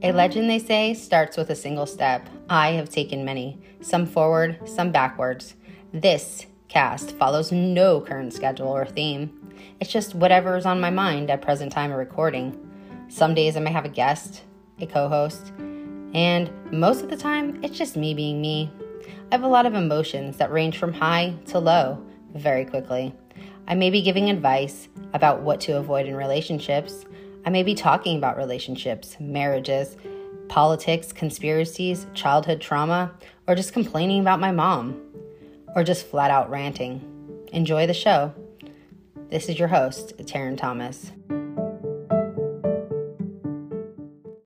A legend, they say, starts with a single step. I have taken many, some forward, some backwards. This cast follows no current schedule or theme. It's just whatever is on my mind at present time of recording. Some days I may have a guest, a co host, and most of the time it's just me being me. I have a lot of emotions that range from high to low very quickly. I may be giving advice about what to avoid in relationships. I may be talking about relationships, marriages, politics, conspiracies, childhood trauma, or just complaining about my mom, or just flat out ranting. Enjoy the show. This is your host, Taryn Thomas.